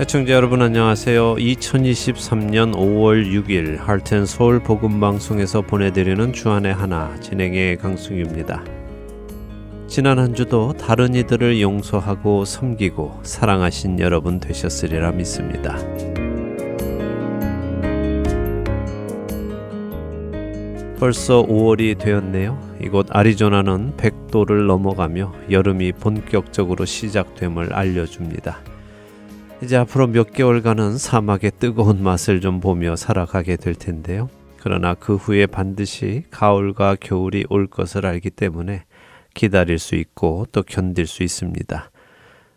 애청자 여러분 안녕하세요. 2023년 5월 6일 할텐 서울 복음 방송에서 보내드리는 주안의 하나 진행의 강승규입니다. 지난 한 주도 다른 이들을 용서하고 섬기고 사랑하신 여러분 되셨으리라 믿습니다. 벌써 5월이 되었네요. 이곳 아리조나는 100도를 넘어가며 여름이 본격적으로 시작됨을 알려줍니다. 이제 앞으로 몇 개월간은 사막의 뜨거운 맛을 좀 보며 살아가게 될 텐데요. 그러나 그 후에 반드시 가을과 겨울이 올 것을 알기 때문에 기다릴 수 있고 또 견딜 수 있습니다.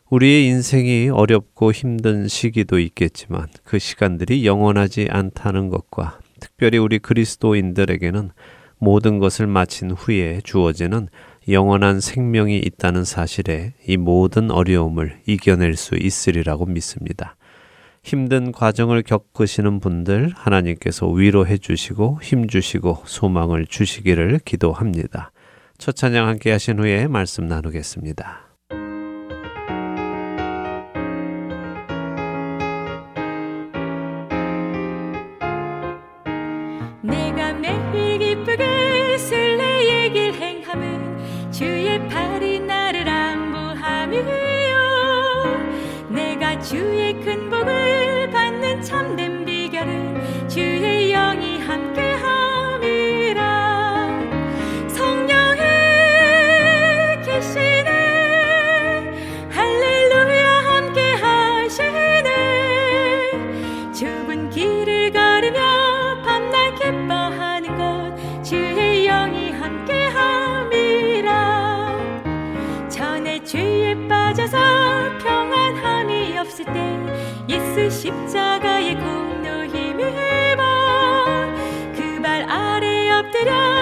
우리의 인생이 어렵고 힘든 시기도 있겠지만 그 시간들이 영원하지 않다는 것과 특별히 우리 그리스도인들에게는 모든 것을 마친 후에 주어지는 영원한 생명이 있다는 사실에 이 모든 어려움을 이겨낼 수 있으리라고 믿습니다. 힘든 과정을 겪으시는 분들 하나님께서 위로해 주시고 힘 주시고 소망을 주시기를 기도합니다. 첫 찬양 함께 하신 후에 말씀 나누겠습니다. 주의 큰 복을 받는 참된 십자가의 공로 힘입어 그 발 아래 엎드려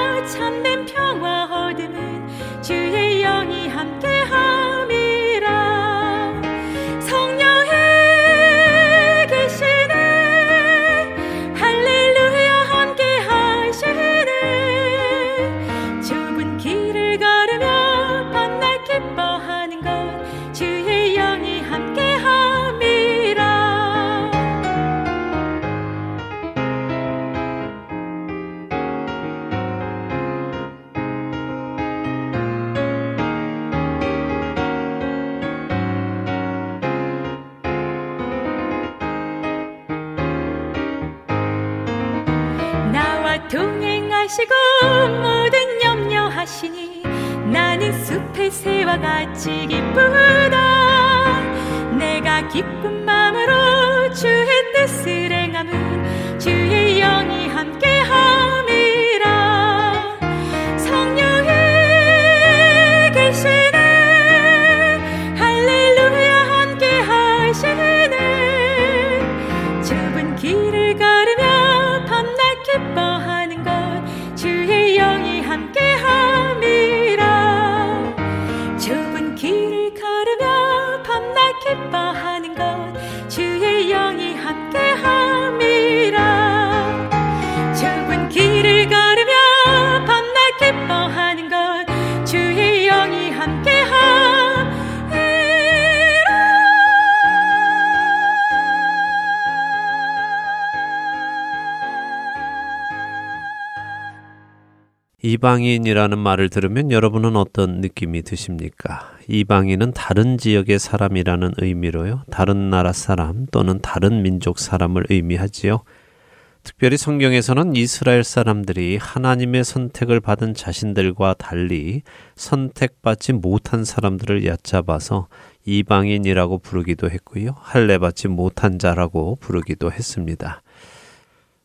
이방인이라는 말을 들으면 여러분은 어떤 느낌이 드십니까? 이방인은 다른 지역의 사람이라는 의미로요. 다른 나라 사람 또는 다른 민족 사람을 의미하지요. 특별히 성경에서는 이스라엘 사람들이 하나님의 선택을 받은 자신들과 달리 선택받지 못한 사람들을 얕잡아서 이방인이라고 부르기도 했고요. 할례받지 못한 자라고 부르기도 했습니다.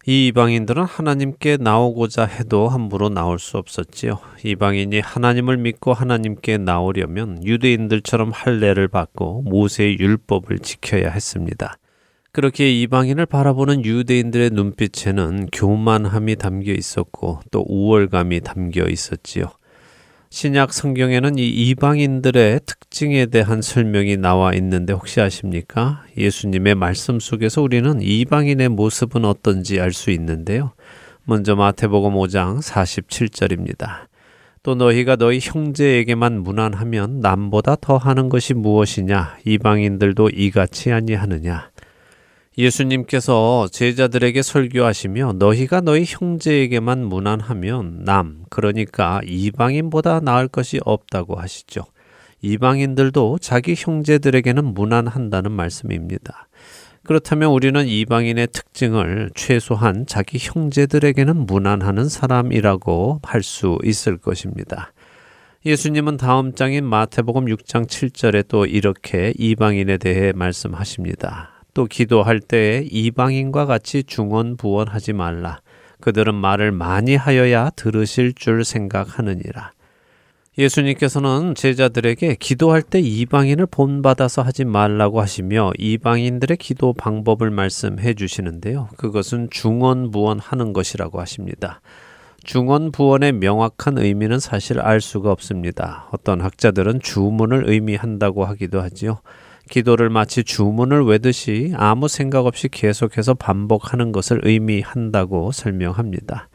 이 이방인들은 하나님께 나오고자 해도 함부로 나올 수 없었지요. 이방인이 하나님을 믿고 하나님께 나오려면 유대인들처럼 할례를 받고 모세의 율법을 지켜야 했습니다. 그렇게 이방인을 바라보는 유대인들의 눈빛에는 교만함이 담겨 있었고 또 우월감이 담겨 있었지요. 신약 성경에는 이 이방인들의 특징에 대한 설명이 나와 있는데 혹시 아십니까? 예수님의 말씀 속에서 우리는 이방인의 모습은 어떤지 알 수 있는데요. 먼저 마태복음 5장 47절입니다. 또 너희가 너희 형제에게만 무난하면 남보다 더 하는 것이 무엇이냐? 이방인들도 이같이 아니하느냐? 예수님께서 제자들에게 설교하시며 너희가 너희 형제에게만 무난하면 남, 그러니까 이방인보다 나을 것이 없다고 하시죠. 이방인들도 자기 형제들에게는 무난한다는 말씀입니다. 그렇다면 우리는 이방인의 특징을 최소한 자기 형제들에게는 무난하는 사람이라고 할 수 있을 것입니다. 예수님은 다음 장인 마태복음 6장 7절에 또 이렇게 이방인에 대해 말씀하십니다. 또 기도할 때에 이방인과 같이 중언부언하지 말라. 그들은 말을 많이 하여야 들으실 줄 생각하느니라. 예수님께서는 제자들에게 기도할 때 이방인을 본받아서 하지 말라고 하시며 이방인들의 기도 방법을 말씀해 주시는데요. 그것은 중언부언하는 것이라고 하십니다. 중언부언의 명확한 의미는 사실 알 수가 없습니다. 어떤 학자들은 주문을 의미한다고 하기도 하지요. 기도를 마치 주문을 외듯이 아무 생각 없이 계속해서 반복하는 것을 의미한다고 설명합니다.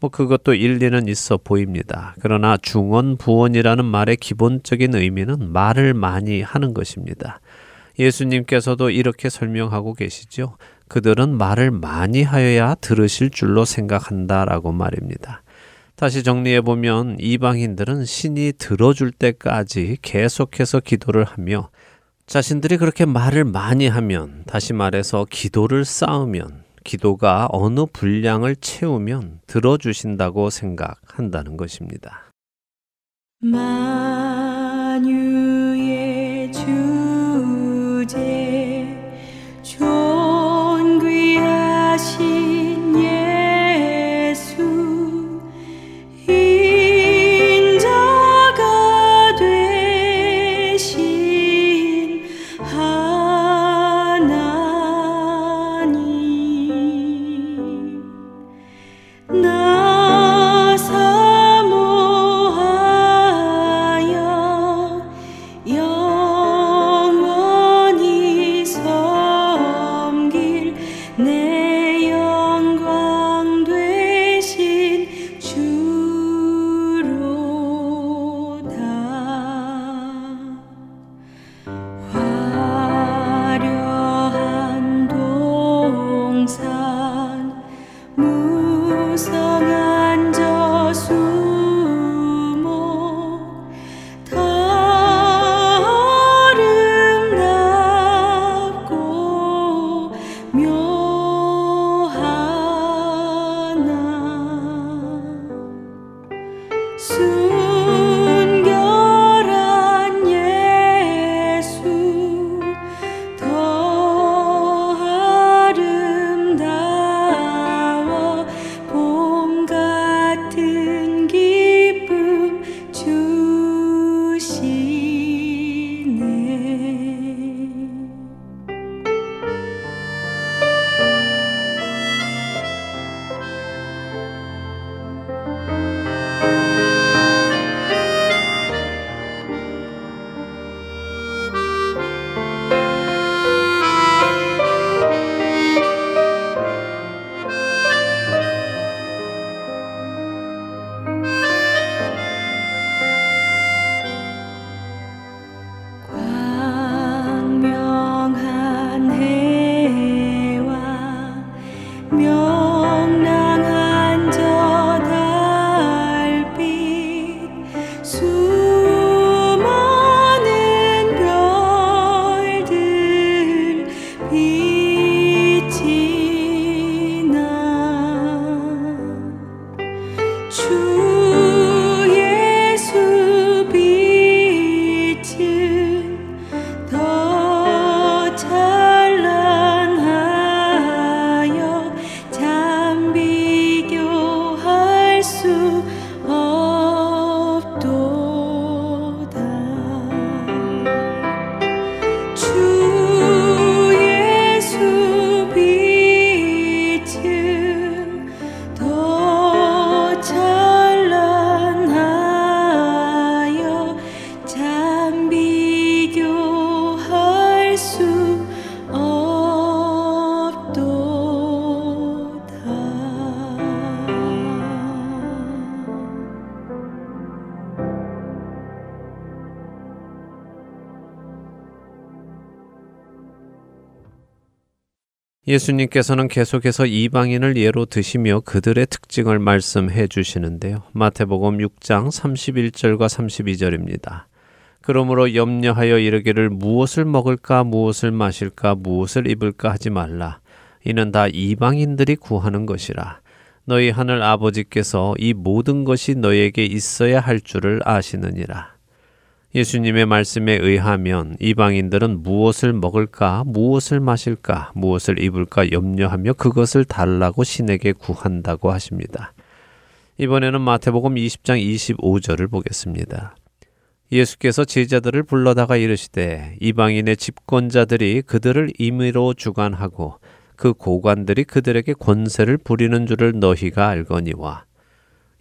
뭐 그것도 일리는 있어 보입니다. 그러나 중언 부언이라는 말의 기본적인 의미는 말을 많이 하는 것입니다. 예수님께서도 이렇게 설명하고 계시죠. 그들은 말을 많이 하여야 들으실 줄로 생각한다라고 말입니다. 다시 정리해 보면 이방인들은 신이 들어줄 때까지 계속해서 기도를 하며 자신들이 그렇게 말을 많이 하면, 다시 말해서 기도를 쌓으면, 기도가 어느 분량을 채우면 들어주신다고 생각한다는 것입니다. 만 예수님께서는 계속해서 이방인을 예로 드시며 그들의 특징을 말씀해 주시는데요. 마태복음 6장 31절과 32절입니다. 그러므로 염려하여 이르기를 무엇을 먹을까 무엇을 마실까 무엇을 입을까 하지 말라. 이는 다 이방인들이 구하는 것이라. 너희 하늘 아버지께서 이 모든 것이 너에게 있어야 할 줄을 아시느니라. 예수님의 말씀에 의하면 이방인들은 무엇을 먹을까, 무엇을 마실까, 무엇을 입을까 염려하며 그것을 달라고 신에게 구한다고 하십니다. 이번에는 마태복음 20장 25절을 보겠습니다. 예수께서 제자들을 불러다가 이르시되 이방인의 집권자들이 그들을 임의로 주관하고 그 고관들이 그들에게 권세를 부리는 줄을 너희가 알거니와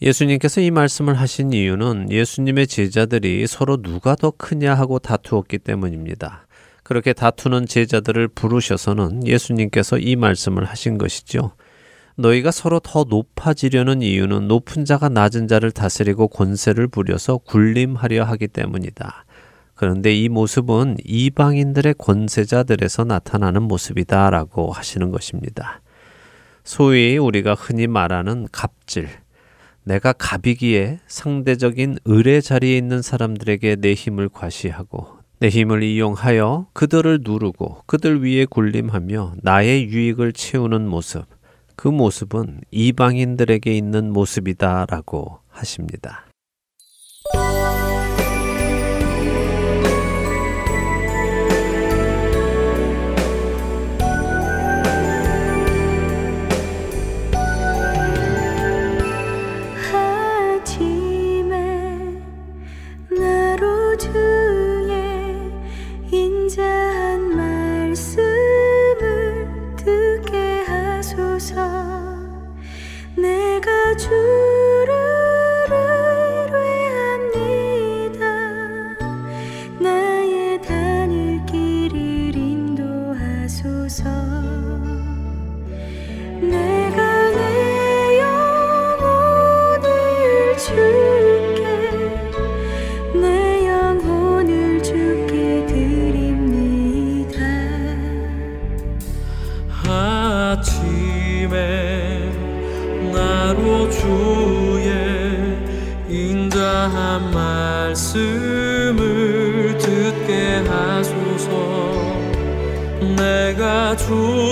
예수님께서 이 말씀을 하신 이유는 예수님의 제자들이 서로 누가 더 크냐 하고 다투었기 때문입니다. 그렇게 다투는 제자들을 부르셔서는 예수님께서 이 말씀을 하신 것이죠. 너희가 서로 더 높아지려는 이유는 높은 자가 낮은 자를 다스리고 권세를 부려서 군림하려 하기 때문이다. 그런데 이 모습은 이방인들의 권세자들에서 나타나는 모습이다라고 하시는 것입니다. 소위 우리가 흔히 말하는 갑질. 내가 갑이기에 상대적인 의뢰 자리에 있는 사람들에게 내 힘을 과시하고 내 힘을 이용하여 그들을 누르고 그들 위에 군림하며 나의 유익을 채우는 모습. 그 모습은 이방인들에게 있는 모습이다라고 하십니다. 말씀을 듣게 하소서. 내가 주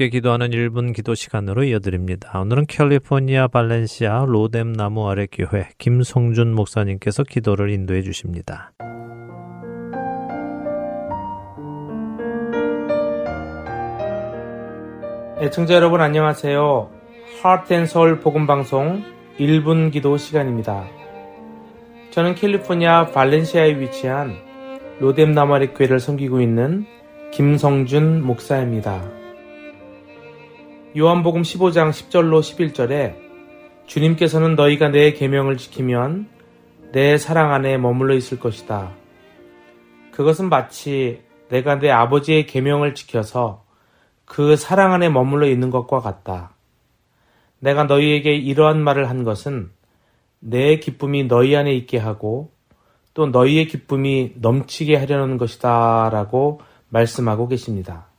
함께 기도하는 1분 기도 시간으로 이어드립니다. 오늘은 캘리포니아 발렌시아 로뎀 나무 아래 교회 김성준 목사님께서 기도를 인도해 주십니다. 애청자 여러분 안녕하세요. 하트앤서울 복음방송 1분 기도 시간입니다. 저는 캘리포니아 발렌시아에 위치한 로뎀 나무 아래 교회를 섬기고 있는 김성준 목사입니다. 요한복음 15장 10절로 11절에 주님께서는 너희가 내 계명을 지키면 내 사랑 안에 머물러 있을 것이다. 그것은 마치 내가 내 아버지의 계명을 지켜서 그 사랑 안에 머물러 있는 것과 같다. 내가 너희에게 이러한 말을 한 것은 내 기쁨이 너희 안에 있게 하고 또 너희의 기쁨이 넘치게 하려는 것이다 라고 말씀하고 계십니다.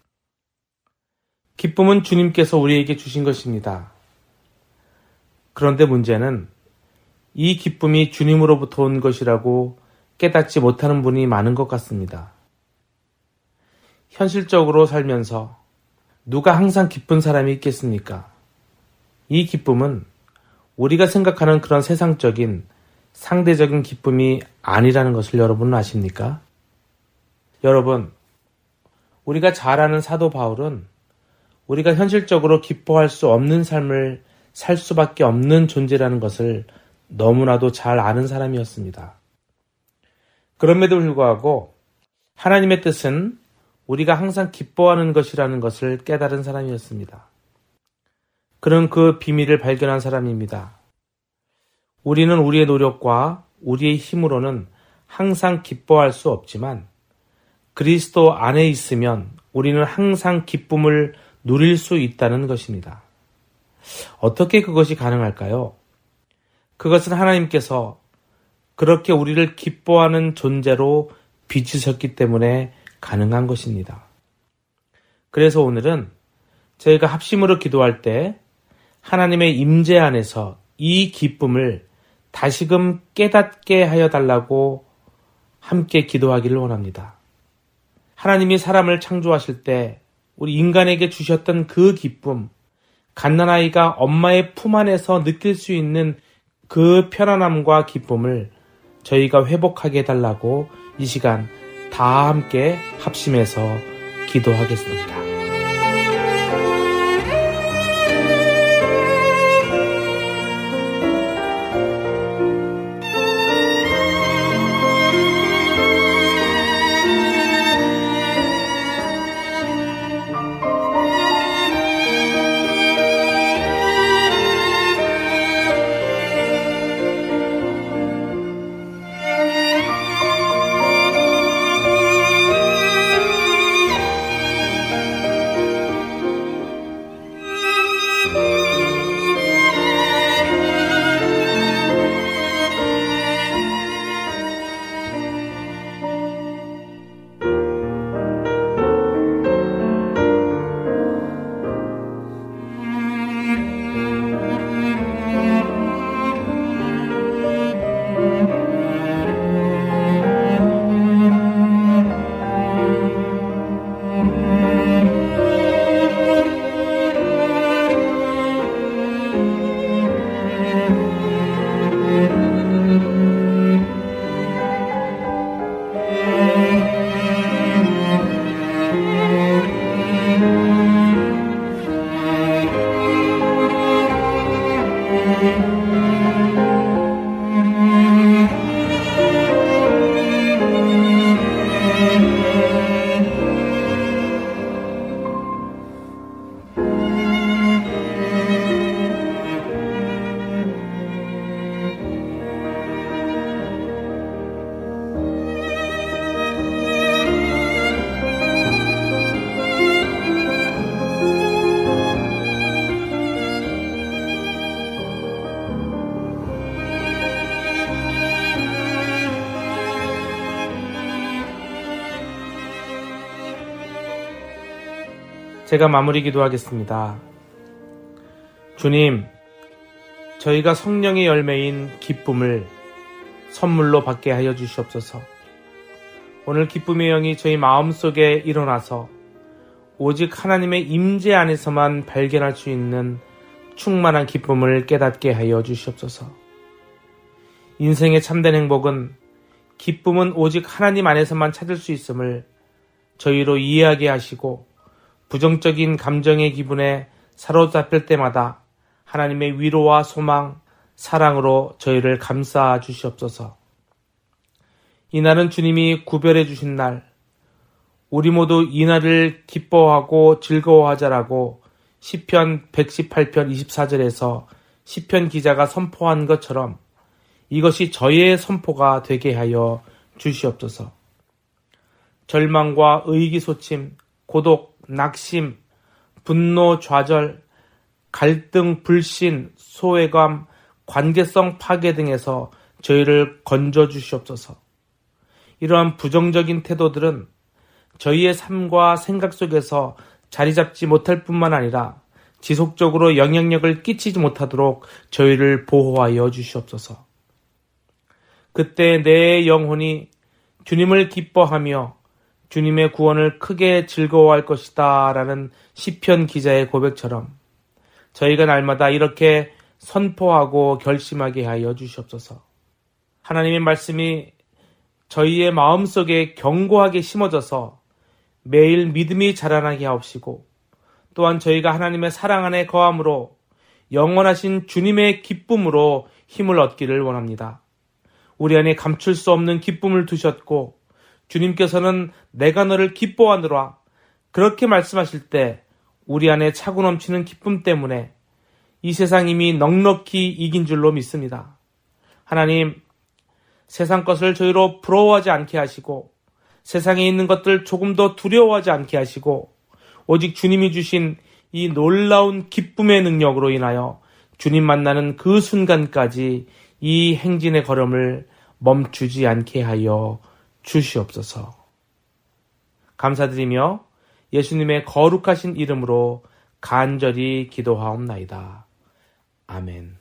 기쁨은 주님께서 우리에게 주신 것입니다. 그런데 문제는 이 기쁨이 주님으로부터 온 것이라고 깨닫지 못하는 분이 많은 것 같습니다. 현실적으로 살면서 누가 항상 기쁜 사람이 있겠습니까? 이 기쁨은 우리가 생각하는 그런 세상적인 상대적인 기쁨이 아니라는 것을 여러분은 아십니까? 여러분, 우리가 잘 아는 사도 바울은 우리가 현실적으로 기뻐할 수 없는 삶을 살 수밖에 없는 존재라는 것을 너무나도 잘 아는 사람이었습니다. 그럼에도 불구하고 하나님의 뜻은 우리가 항상 기뻐하는 것이라는 것을 깨달은 사람이었습니다. 그는 그 비밀을 발견한 사람입니다. 우리는 우리의 노력과 우리의 힘으로는 항상 기뻐할 수 없지만 그리스도 안에 있으면 우리는 항상 기쁨을 누릴 수 있다는 것입니다. 어떻게 그것이 가능할까요? 그것은 하나님께서 그렇게 우리를 기뻐하는 존재로 빚으셨기 때문에 가능한 것입니다. 그래서 오늘은 저희가 합심으로 기도할 때 하나님의 임재 안에서 이 기쁨을 다시금 깨닫게 하여 달라고 함께 기도하기를 원합니다. 하나님이 사람을 창조하실 때 우리 인간에게 주셨던 그 기쁨, 갓난아이가 엄마의 품 안에서 느낄 수 있는 그 편안함과 기쁨을 저희가 회복하게 해달라고 이 시간 다 함께 합심해서 기도하겠습니다. 제가 마무리 기도하겠습니다. 주님, 저희가 성령의 열매인 기쁨을 선물로 받게 하여 주시옵소서. 오늘 기쁨의 영이 저희 마음 속에 일어나서 오직 하나님의 임재 안에서만 발견할 수 있는 충만한 기쁨을 깨닫게 하여 주시옵소서. 인생의 참된 행복은 기쁨은 오직 하나님 안에서만 찾을 수 있음을 저희로 이해하게 하시고 부정적인 감정의 기분에 사로잡힐 때마다 하나님의 위로와 소망, 사랑으로 저희를 감싸 주시옵소서. 이날은 주님이 구별해 주신 날, 우리 모두 이날을 기뻐하고 즐거워하자라고 시편 118편 24절에서 시편 기자가 선포한 것처럼 이것이 저의 선포가 되게 하여 주시옵소서. 절망과 의기소침, 고독, 낙심, 분노, 좌절, 갈등, 불신, 소외감, 관계성 파괴 등에서 저희를 건져 주시옵소서. 이러한 부정적인 태도들은 저희의 삶과 생각 속에서 자리 잡지 못할 뿐만 아니라 지속적으로 영향력을 끼치지 못하도록 저희를 보호하여 주시옵소서. 그때 내 영혼이 주님을 기뻐하며 주님의 구원을 크게 즐거워할 것이다 라는 시편 기자의 고백처럼 저희가 날마다 이렇게 선포하고 결심하게 하여 주시옵소서. 하나님의 말씀이 저희의 마음속에 견고하게 심어져서 매일 믿음이 자라나게 하옵시고 또한 저희가 하나님의 사랑 안에 거함으로 영원하신 주님의 기쁨으로 힘을 얻기를 원합니다. 우리 안에 감출 수 없는 기쁨을 두셨고 주님께서는 내가 너를 기뻐하느라 그렇게 말씀하실 때 우리 안에 차고 넘치는 기쁨 때문에 이 세상 이미 넉넉히 이긴 줄로 믿습니다. 하나님, 세상 것을 저희로 부러워하지 않게 하시고 세상에 있는 것들 조금 더 두려워하지 않게 하시고 오직 주님이 주신 이 놀라운 기쁨의 능력으로 인하여 주님 만나는 그 순간까지 이 행진의 걸음을 멈추지 않게 하여 주시옵소서. 감사드리며 예수님의 거룩하신 이름으로 간절히 기도하옵나이다. 아멘.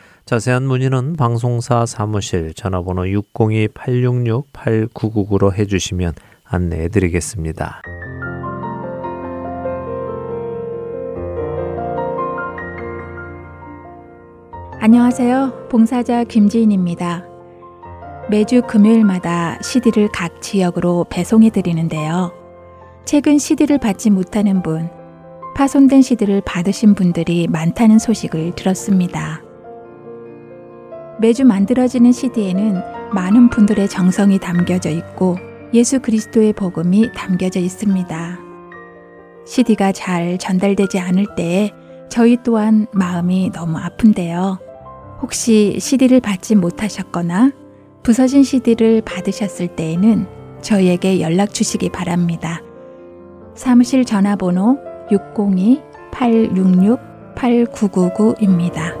자세한 문의는 방송사 사무실 전화번호 602-866-8999로 해주시면 안내해 드리겠습니다. 안녕하세요. 봉사자 김지인입니다. 매주 금요일마다 CD를 각 지역으로 배송해 드리는데요. 최근 CD를 받지 못하는 분, 파손된 CD를 받으신 분들이 많다는 소식을 들었습니다. 매주 만들어지는 CD에는 많은 분들의 정성이 담겨져 있고 예수 그리스도의 복음이 담겨져 있습니다. CD가 잘 전달되지 않을 때에 저희 또한 마음이 너무 아픈데요. 혹시 CD를 받지 못하셨거나 부서진 CD를 받으셨을 때에는 저희에게 연락 주시기 바랍니다. 사무실 전화번호 602-866-8999입니다.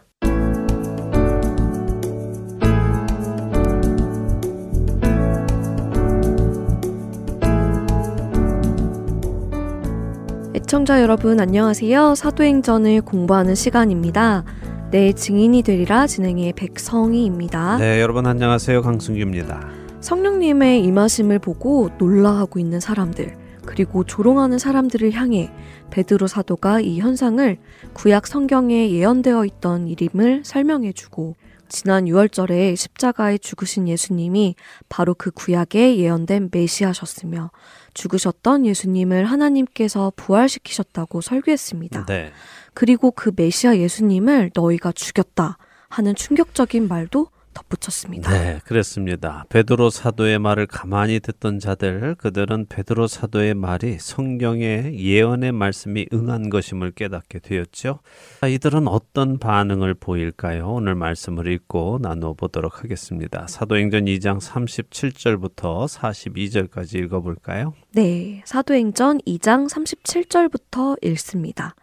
애청자 여러분 안녕하세요. 사도행전을 공부하는 시간입니다. 내 증인이 되리라 진행의 백성희입니다. 네, 여러분 안녕하세요. 강승규입니다. 성령님의 임하심을 보고 놀라하고 있는 사람들, 그리고 조롱하는 사람들을 향해 베드로 사도가 이 현상을 구약 성경에 예언되어 있던 일임을 설명해 주고 지난 6월절에 십자가에 죽으신 예수님이 바로 그 구약에 예언된 메시아셨으며 죽으셨던 예수님을 하나님께서 부활시키셨다고 설교했습니다. 네. 그리고 그 메시아 예수님을 너희가 죽였다 하는 충격적인 말도 덧붙였습니다. 네, 그렇습니다. 베드로 사도의 말을 가만히 듣던 자들, 그들은 베드로 사도의 말이 성경의 예언의 말씀이 응한 것임을 깨닫게 되었죠. 이들은 어떤 반응을 보일까요? 오늘 말씀을 읽고 나누어 보도록 하겠습니다. 사도행전 2장 37절부터 42절까지 읽어볼까요? 네, 사도행전 2장 37절부터 읽습니다.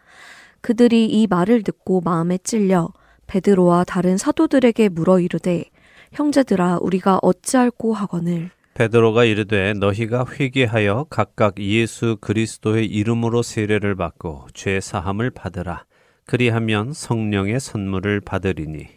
그들이 이 말을 듣고 마음에 찔려 베드로와 다른 사도들에게 물어 이르되 형제들아 우리가 어찌할꼬 하거늘? 베드로가 이르되 너희가 회개하여 각각 예수 그리스도의 이름으로 세례를 받고 죄 사함을 받으라. 그리하면 성령의 선물을 받으리니.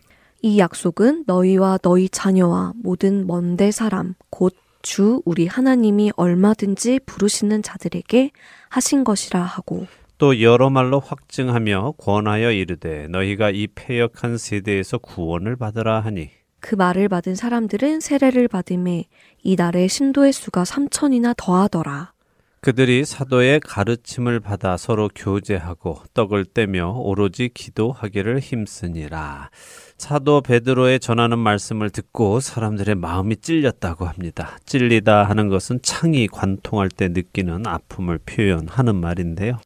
이 약속은 너희와 너희 자녀와 모든 먼데 사람 곧 주 우리 하나님이 얼마든지 부르시는 자들에게 하신 것이라 하고 또 여러 말로 확증하며 권하여 이르되 너희가 이 패역한 세대에서 구원을 받으라 하니 그 말을 받은 사람들은 세례를 받음에 이 날에 신도의 수가 삼천이나 더하더라. 그들이 사도의 가르침을 받아 서로 교제하고 떡을 떼며 오로지 기도하기를 힘쓰니라. 사도 베드로의 전하는 말씀을 듣고 사람들의 마음이 찔렸다고 합니다. 찔리다 하는 것은 창이 관통할 때 느끼는 아픔을 표현하는 말인데요.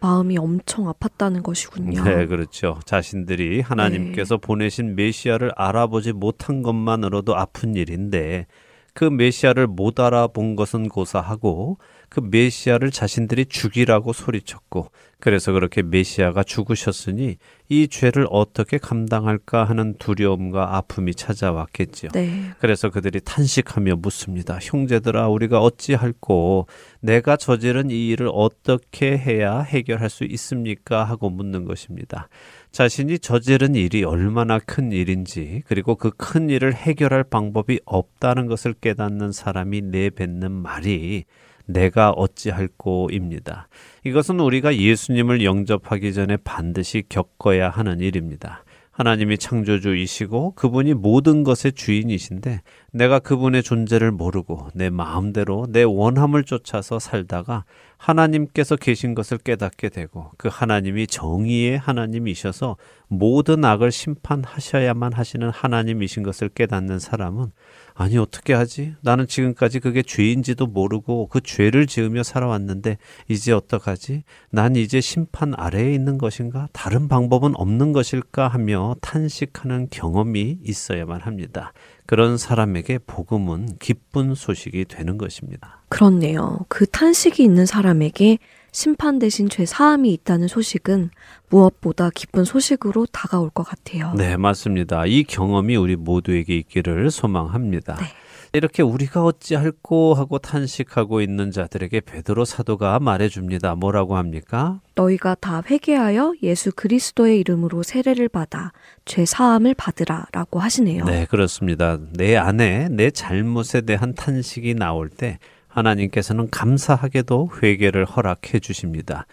마음이 엄청 아팠다는 것이군요. 네, 그렇죠. 자신들이 하나님께서 네. 보내신 메시아를 알아보지 못한 것만으로도 아픈 일인데 그 메시아를 못 알아본 것은 고사하고 그 메시아를 자신들이 죽이라고 소리쳤고 그래서 그렇게 메시아가 죽으셨으니 이 죄를 어떻게 감당할까 하는 두려움과 아픔이 찾아왔겠지요. 네. 그래서 그들이 탄식하며 묻습니다. 형제들아, 우리가 어찌할꼬 내가 저지른 이 일을 어떻게 해야 해결할 수 있습니까? 하고 묻는 것입니다. 자신이 저지른 일이 얼마나 큰 일인지, 그리고 그 큰 일을 해결할 방법이 없다는 것을 깨닫는 사람이 내뱉는 말이 내가 어찌할꼬입니다. 이것은 우리가 예수님을 영접하기 전에 반드시 겪어야 하는 일입니다. 하나님이 창조주이시고 그분이 모든 것의 주인이신데 내가 그분의 존재를 모르고 내 마음대로 내 원함을 쫓아서 살다가 하나님께서 계신 것을 깨닫게 되고 그 하나님이 정의의 하나님이셔서 모든 악을 심판하셔야만 하시는 하나님이신 것을 깨닫는 사람은 아니 어떻게 하지? 나는 지금까지 그게 죄인지도 모르고 그 죄를 지으며 살아왔는데 이제 어떡하지? 난 이제 심판 아래에 있는 것인가? 다른 방법은 없는 것일까 하며 탄식하는 경험이 있어야만 합니다. 그런 사람에게 복음은 기쁜 소식이 되는 것입니다. 그렇네요. 그 탄식이 있는 사람에게 심판 대신 죄 사함이 있다는 소식은 무엇보다 기쁜 소식으로 다가올 것 같아요. 네, 맞습니다. 이 경험이 우리 모두에게 있기를 소망합니다. 네. 이렇게 우리가 어찌할꼬 하고 탄식하고 있는 자들에게 베드로 사도가 말해줍니다. 뭐라고 합니까? 너희가 다 회개하여 예수 그리스도의 이름으로 세례를 받아 죄 사함을 받으라라고 하시네요. 네, 그렇습니다. 내 안에 내 잘못에 대한 탄식이 나올 때 하나님께서는 감사하게도 회개를 허락해 주십니다.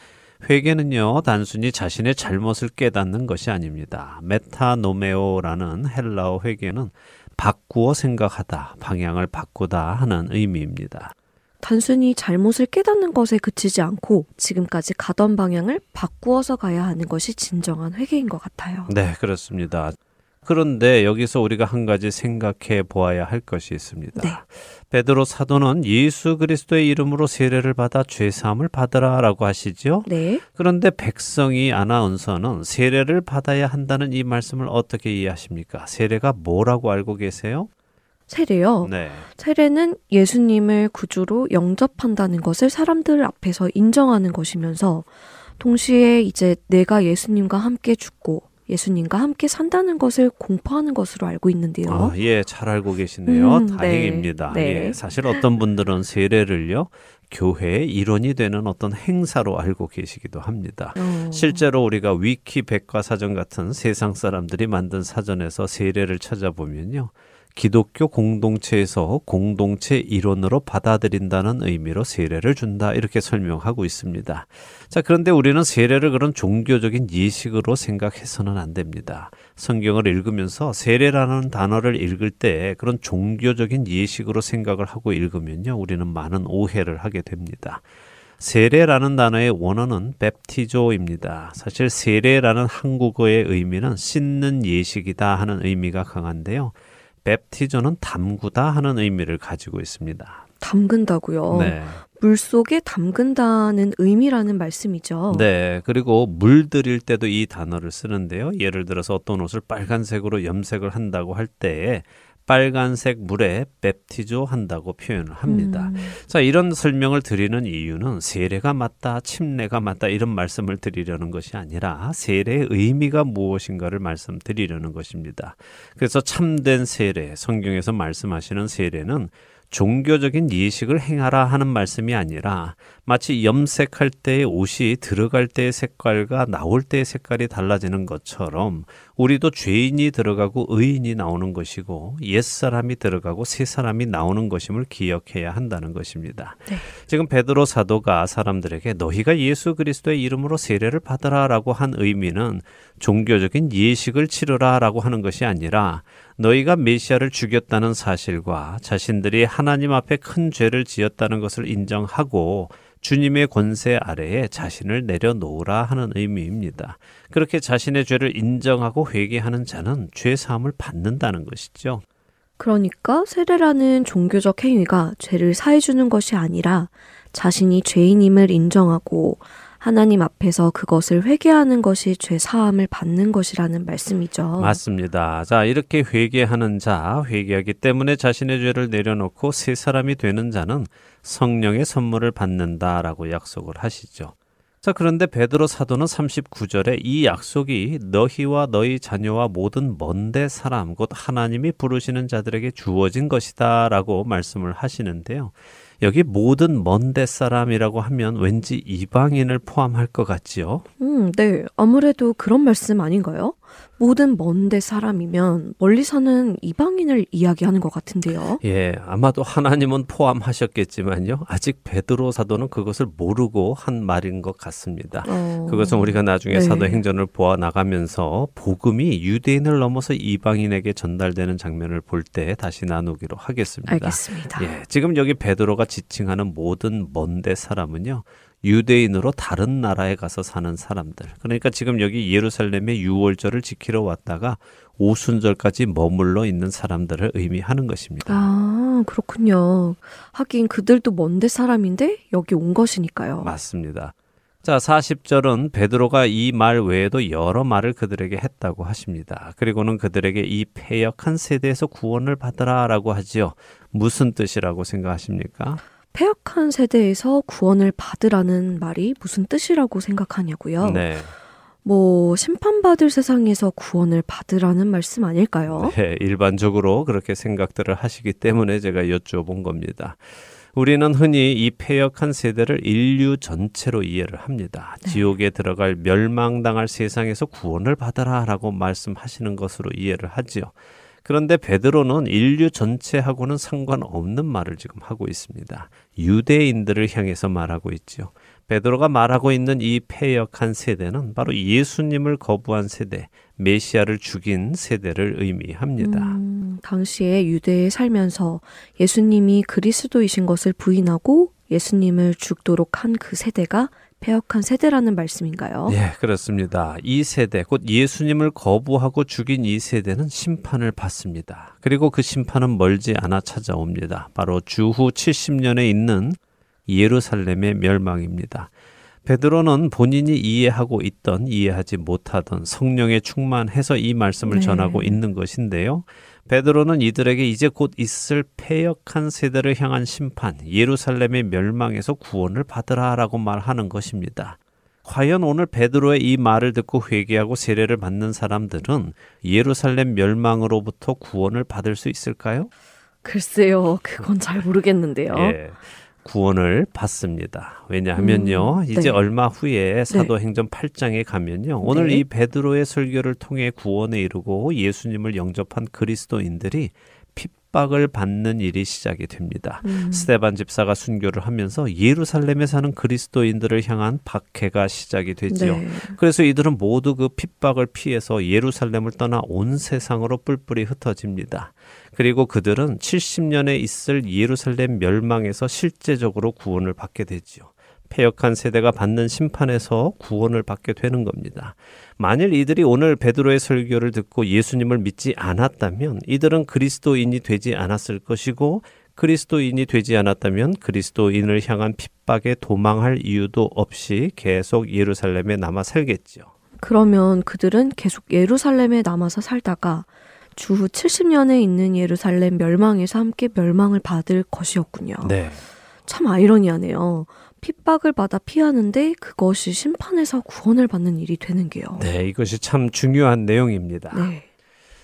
회개는요, 단순히 자신의 잘못을 깨닫는 것이 아닙니다. 메타노메오라는 헬라어 회개는 바꾸어 생각하다, 방향을 바꾸다 하는 의미입니다. 단순히 잘못을 깨닫는 것에 그치지 않고 지금까지 가던 방향을 바꾸어서 가야 하는 것이 진정한 회개인 것 같아요. 네, 그렇습니다. 그런데 여기서 우리가 한 가지 생각해 보아야 할 것이 있습니다. 네. 베드로 사도는 예수 그리스도의 이름으로 세례를 받아 죄 사함을 받으라라고 하시죠. 네. 그런데 백성이 아나운서는 세례를 받아야 한다는 이 말씀을 어떻게 이해하십니까? 세례가 뭐라고 알고 계세요? 세례요. 네. 세례는 예수님을 구주로 영접한다는 것을 사람들 앞에서 인정하는 것이면서 동시에 이제 내가 예수님과 함께 죽고 예수님과 함께 산다는 것을 공포하는 것으로 알고 있는데요. 아, 예, 잘 알고 계시네요. 음, 네. 다행입니다. 네. 예, 사실 어떤 분들은 세례를요, 교회의 일원이 되는 어떤 행사로 알고 계시기도 합니다. 어, 실제로 우리가 위키 백과사전 같은 세상 사람들이 만든 사전에서 세례를 찾아보면요. 기독교 공동체에서 공동체 일원으로 받아들인다는 의미로 세례를 준다 이렇게 설명하고 있습니다. 자, 그런데 우리는 세례를 그런 종교적인 예식으로 생각해서는 안 됩니다. 성경을 읽으면서 세례라는 단어를 읽을 때 그런 종교적인 예식으로 생각을 하고 읽으면요. 우리는 많은 오해를 하게 됩니다. 세례라는 단어의 원어는 베프티조입니다. 사실 세례라는 한국어의 의미는 씻는 예식이다 하는 의미가 강한데요. 베프티조는 담그다 하는 의미를 가지고 있습니다. 담근다고요. 네. 물 속에 담근다는 의미라는 말씀이죠. 네. 그리고 물 들일 때도 이 단어를 쓰는데요. 예를 들어서 어떤 옷을 빨간색으로 염색을 한다고 할 때에 빨간색 물에 베프티조 한다고 표현을 합니다. 음, 자, 이런 설명을 드리는 이유는 세례가 맞다, 침례가 맞다 이런 말씀을 드리려는 것이 아니라 세례의 의미가 무엇인가를 말씀드리려는 것입니다. 그래서 참된 세례, 성경에서 말씀하시는 세례는 종교적인 예식을 행하라 하는 말씀이 아니라 마치 염색할 때의 옷이 들어갈 때의 색깔과 나올 때의 색깔이 달라지는 것처럼 우리도 죄인이 들어가고 의인이 나오는 것이고 옛사람이 들어가고 새 사람이 나오는 것임을 기억해야 한다는 것입니다. 네. 지금 베드로 사도가 사람들에게 너희가 예수 그리스도의 이름으로 세례를 받으라라고 한 의미는 종교적인 예식을 치르라라고 하는 것이 아니라 너희가 메시아를 죽였다는 사실과 자신들이 하나님 앞에 큰 죄를 지었다는 것을 인정하고 주님의 권세 아래에 자신을 내려놓으라 하는 의미입니다. 그렇게 자신의 죄를 인정하고 회개하는 자는 죄 사함을 받는다는 것이죠. 그러니까 세례라는 종교적 행위가 죄를 사해 주는 것이 아니라 자신이 죄인임을 인정하고 하나님 앞에서 그것을 회개하는 것이 죄 사함을 받는 것이라는 말씀이죠. 맞습니다. 자, 이렇게 회개하는 자, 회개하기 때문에 자신의 죄를 내려놓고 새 사람이 되는 자는 성령의 선물을 받는다라고 약속을 하시죠. 자, 그런데 베드로 사도는 39절에 이 약속이 너희와 너희 자녀와 모든 먼데 사람 곧 하나님이 부르시는 자들에게 주어진 것이다라고 말씀을 하시는데요. 여기 모든 먼데 사람이라고 하면 왠지 이방인을 포함할 것 같지요. 음, 네. 아무래도 그런 말씀 아닌가요? 모든 먼데 사람이면 멀리 사는 이방인을 이야기하는 것 같은데요. 예, 아마도 하나님은 포함하셨겠지만요. 아직 베드로 사도는 그것을 모르고 한 말인 것 같습니다. 어, 그것은 우리가 나중에 네. 사도행전을 보아 나가면서 복음이 유대인을 넘어서 이방인에게 전달되는 장면을 볼 때 다시 나누기로 하겠습니다. 알겠습니다. 예, 지금 여기 베드로가 지칭하는 모든 먼데 사람은요. 유대인으로 다른 나라에 가서 사는 사람들. 그러니까 지금 여기 예루살렘의 유월절을 지키러 왔다가 오순절까지 머물러 있는 사람들을 의미하는 것입니다. 아, 그렇군요. 하긴 그들도 먼데 사람인데 여기 온 것이니까요. 맞습니다. 자, 40절은 베드로가 이 말 외에도 여러 말을 그들에게 했다고 하십니다. 그리고는 그들에게 이 패역한 세대에서 구원을 받으라라고 하지요. 무슨 뜻이라고 생각하십니까? 폐역한 세대에서 구원을 받으라는 말이 무슨 뜻이라고 생각하냐고요? 네. 뭐 심판받을 세상에서 구원을 받으라는 말씀 아닐까요? 네, 일반적으로 그렇게 생각들을 하시기 때문에 제가 여쭤본 겁니다. 우리는 흔히 이 폐역한 세대를 인류 전체로 이해를 합니다. 지옥에 들어갈 멸망당할 세상에서 구원을 받아라라고 말씀하시는 것으로 이해를 하지요. 그런데 베드로는 인류 전체하고는 상관없는 말을 지금 하고 있습니다. 유대인들을 향해서 말하고 있지요. 베드로가 말하고 있는 이 폐역한 세대는 바로 예수님을 거부한 세대, 메시아를 죽인 세대를 의미합니다. 음, 당시에 유대에 살면서 예수님이 그리스도이신 것을 부인하고 예수님을 죽도록 한 그 세대가 폐역한 세대라는 말씀인가요? 예, 그렇습니다. 이 세대, 곧 예수님을 거부하고 죽인 이 세대는 심판을 받습니다. 그리고 그 심판은 멀지 않아 찾아옵니다. 바로 주후 70년에 있는 예루살렘의 멸망입니다. 베드로는 본인이 이해하고 있던 이해하지 못하던 성령에 충만해서 이 말씀을 네. 전하고 있는 것인데요. 베드로는 이들에게 이제 곧 있을 패역한 세대를 향한 심판, 예루살렘의 멸망에서 구원을 받으라라고 말하는 것입니다. 과연 오늘 베드로의 이 말을 듣고 회개하고 세례를 받는 사람들은 예루살렘 멸망으로부터 구원을 받을 수 있을까요? 글쎄요, 그건 잘 모르겠는데요. 예. 구원을 받습니다. 왜냐하면요. 음, 이제 네. 얼마 후에 사도행전 8장에 가면요. 오늘 네. 이 베드로의 설교를 통해 구원에 이르고 예수님을 영접한 그리스도인들이 핍박을 받는 일이 시작이 됩니다. 음, 스테반 집사가 순교를 하면서 예루살렘에 사는 그리스도인들을 향한 박해가 시작이 되지요. 네. 그래서 이들은 모두 그 핍박을 피해서 예루살렘을 떠나 온 세상으로 뿔뿔이 흩어집니다. 그리고 그들은 70년에 있을 예루살렘 멸망에서 실제적으로 구원을 받게 되지요. 패역한 세대가 받는 심판에서 구원을 받게 되는 겁니다. 만일 이들이 오늘 베드로의 설교를 듣고 예수님을 믿지 않았다면 이들은 그리스도인이 되지 않았을 것이고 그리스도인이 되지 않았다면 그리스도인을 향한 핍박에 도망할 이유도 없이 계속 예루살렘에 남아 살겠지요. 그러면 그들은 계속 예루살렘에 남아서 살다가 주후 70년에 있는 예루살렘 멸망에서 함께 멸망을 받을 것이었군요. 네. 참 아이러니하네요. 핍박을 받아 피하는데 그것이 심판에서 구원을 받는 일이 되는 게요. 네, 이것이 참 중요한 내용입니다. 네.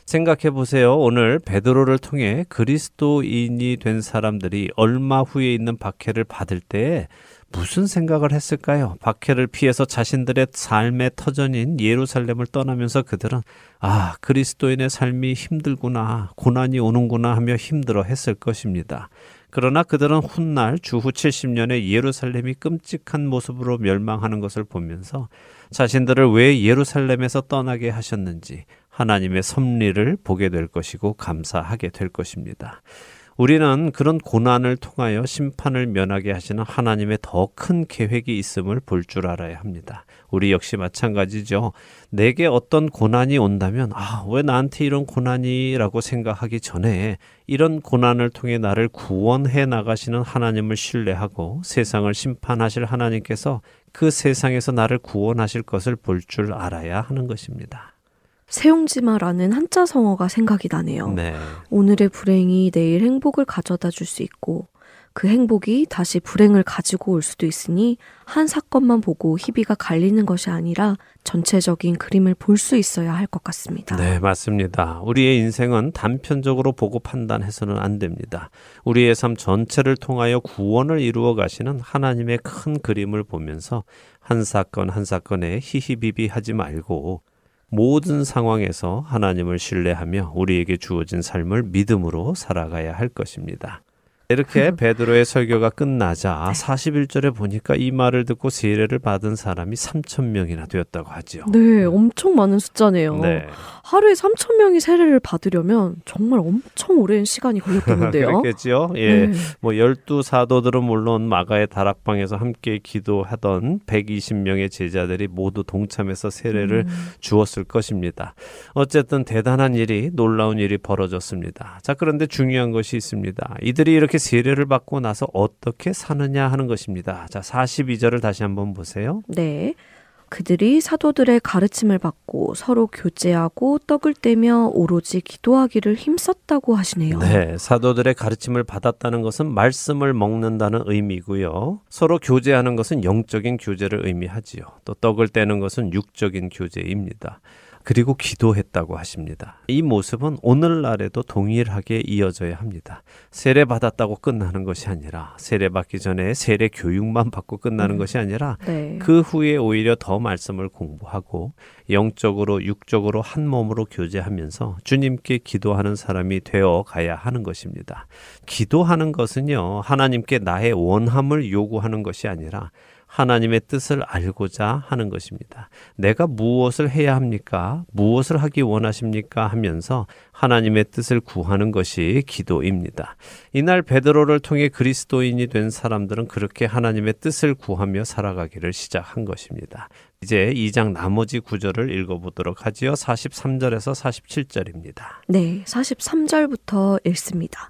생각해 보세요. 오늘 베드로를 통해 그리스도인이 된 사람들이 얼마 후에 있는 박해를 받을 때 무슨 생각을 했을까요? 박해를 피해서 자신들의 삶의 터전인 예루살렘을 떠나면서 그들은 아, 그리스도인의 삶이 힘들구나, 고난이 오는구나 하며 힘들어 했을 것입니다. 그러나 그들은 훗날 주후 70년에 예루살렘이 끔찍한 모습으로 멸망하는 것을 보면서 자신들을 왜 예루살렘에서 떠나게 하셨는지 하나님의 섭리를 보게 될 것이고 감사하게 될 것입니다. 우리는 그런 고난을 통하여 심판을 면하게 하시는 하나님의 더 큰 계획이 있음을 볼 줄 알아야 합니다. 우리 역시 마찬가지죠. 내게 어떤 고난이 온다면, 아, 왜 나한테 이런 고난이라고 생각하기 전에 이런 고난을 통해 나를 구원해 나가시는 하나님을 신뢰하고 세상을 심판하실 하나님께서 그 세상에서 나를 구원하실 것을 볼 줄 알아야 하는 것입니다. 세용지마라는 한자 성어가 생각이 나네요. 네. 오늘의 불행이 내일 행복을 가져다 줄 수 있고 그 행복이 다시 불행을 가지고 올 수도 있으니 한 사건만 보고 희비가 갈리는 것이 아니라 전체적인 그림을 볼 수 있어야 할 것 같습니다. 네, 맞습니다. 우리의 인생은 단편적으로 보고 판단해서는 안 됩니다. 우리의 삶 전체를 통하여 구원을 이루어 가시는 하나님의 큰 그림을 보면서 한 사건 한 사건에 히히비비 하지 말고 모든 상황에서 하나님을 신뢰하며 우리에게 주어진 삶을 믿음으로 살아가야 할 것입니다. 이렇게 베드로의 설교가 끝나자 41절에 보니까 이 말을 듣고 세례를 받은 사람이 3천 명이나 되었다고 하지요. 네, 엄청 많은 숫자네요. 네. 하루에 3천 명이 세례를 받으려면 정말 엄청 오랜 시간이 걸렸겠는데요. 그렇겠지요. 예. 네. 뭐 열두 사도들은 물론 마가의 다락방에서 함께 기도하던 120명의 제자들이 모두 동참해서 세례를 음. 주었을 것입니다. 어쨌든 대단한 일이 놀라운 일이 벌어졌습니다. 자, 그런데 중요한 것이 있습니다. 이들이 이렇게 세례를 받고 나서 어떻게 사느냐 하는 것입니다. 자, 42절을 다시 한번 보세요. 네. 그들이 사도들의 가르침을 받고 서로 교제하고 떡을 떼며 오로지 기도하기를 힘썼다고 하시네요. 네, 사도들의 가르침을 받았다는 것은 말씀을 먹는다는 의미고요. 서로 교제하는 것은 영적인 교제를 의미하지요. 또 떡을 떼는 것은 육적인 교제입니다. 그리고 기도했다고 하십니다. 이 모습은 오늘날에도 동일하게 이어져야 합니다. 세례 받았다고 끝나는 것이 아니라 세례 받기 전에 세례 교육만 받고 끝나는 음. 것이 아니라 네. 그 후에 오히려 더 말씀을 공부하고 영적으로 육적으로 한 몸으로 교제하면서 주님께 기도하는 사람이 되어 가야 하는 것입니다. 기도하는 것은요, 하나님께 나의 원함을 요구하는 것이 아니라 하나님의 뜻을 알고자 하는 것입니다. 내가 무엇을 해야 합니까? 무엇을 하기 원하십니까? 하면서 하나님의 뜻을 구하는 것이 기도입니다. 이날 베드로를 통해 그리스도인이 된 사람들은 그렇게 하나님의 뜻을 구하며 살아가기를 시작한 것입니다. 이제 2장 나머지 구절을 읽어보도록 하지요. 43절에서 47절입니다. 네, 43절부터 읽습니다.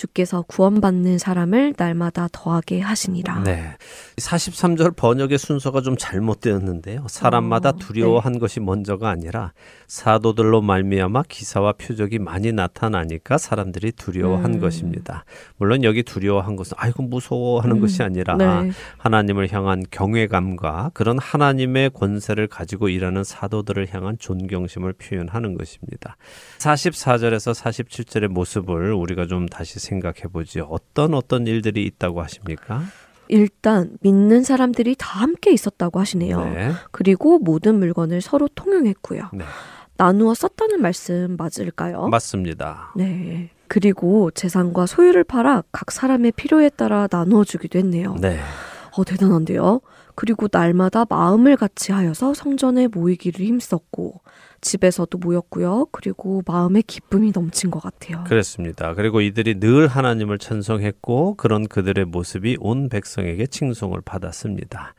주께서 구원받는 사람을 날마다 더하게 하시니라. 네. 43절 번역의 순서가 좀 잘못되었는데요. 사람마다 어, 두려워한 것이 먼저가 아니라 사도들로 말미암아 기사와 표적이 많이 나타나니까 사람들이 두려워한 음. 것입니다. 물론 여기 두려워한 것은 아이고 무서워하는 음, 것이 아니라 네. 하나님을 향한 경외감과 그런 하나님의 권세를 가지고 일하는 사도들을 향한 존경심을 표현하는 것입니다. 44절에서 47절의 모습을 우리가 좀 다시 생각해 보죠. 어떤 어떤 일들이 있다고 하십니까? 일단 믿는 사람들이 다 함께 있었다고 하시네요. 네. 그리고 모든 물건을 서로 통용했고요. 네. 나누어 썼다는 말씀 맞을까요? 맞습니다. 네. 그리고 재산과 소유를 팔아 각 사람의 필요에 따라 나누어 주기도 했네요. 네. 어, 대단한데요? 그리고 날마다 마음을 같이 하여서 성전에 모이기를 힘썼고, 집에서도 모였고요. 그리고 마음에 기쁨이 넘친 것 같아요. 그렇습니다. 그리고 이들이 늘 하나님을 찬송했고 그런 그들의 모습이 온 백성에게 칭송을 받았습니다.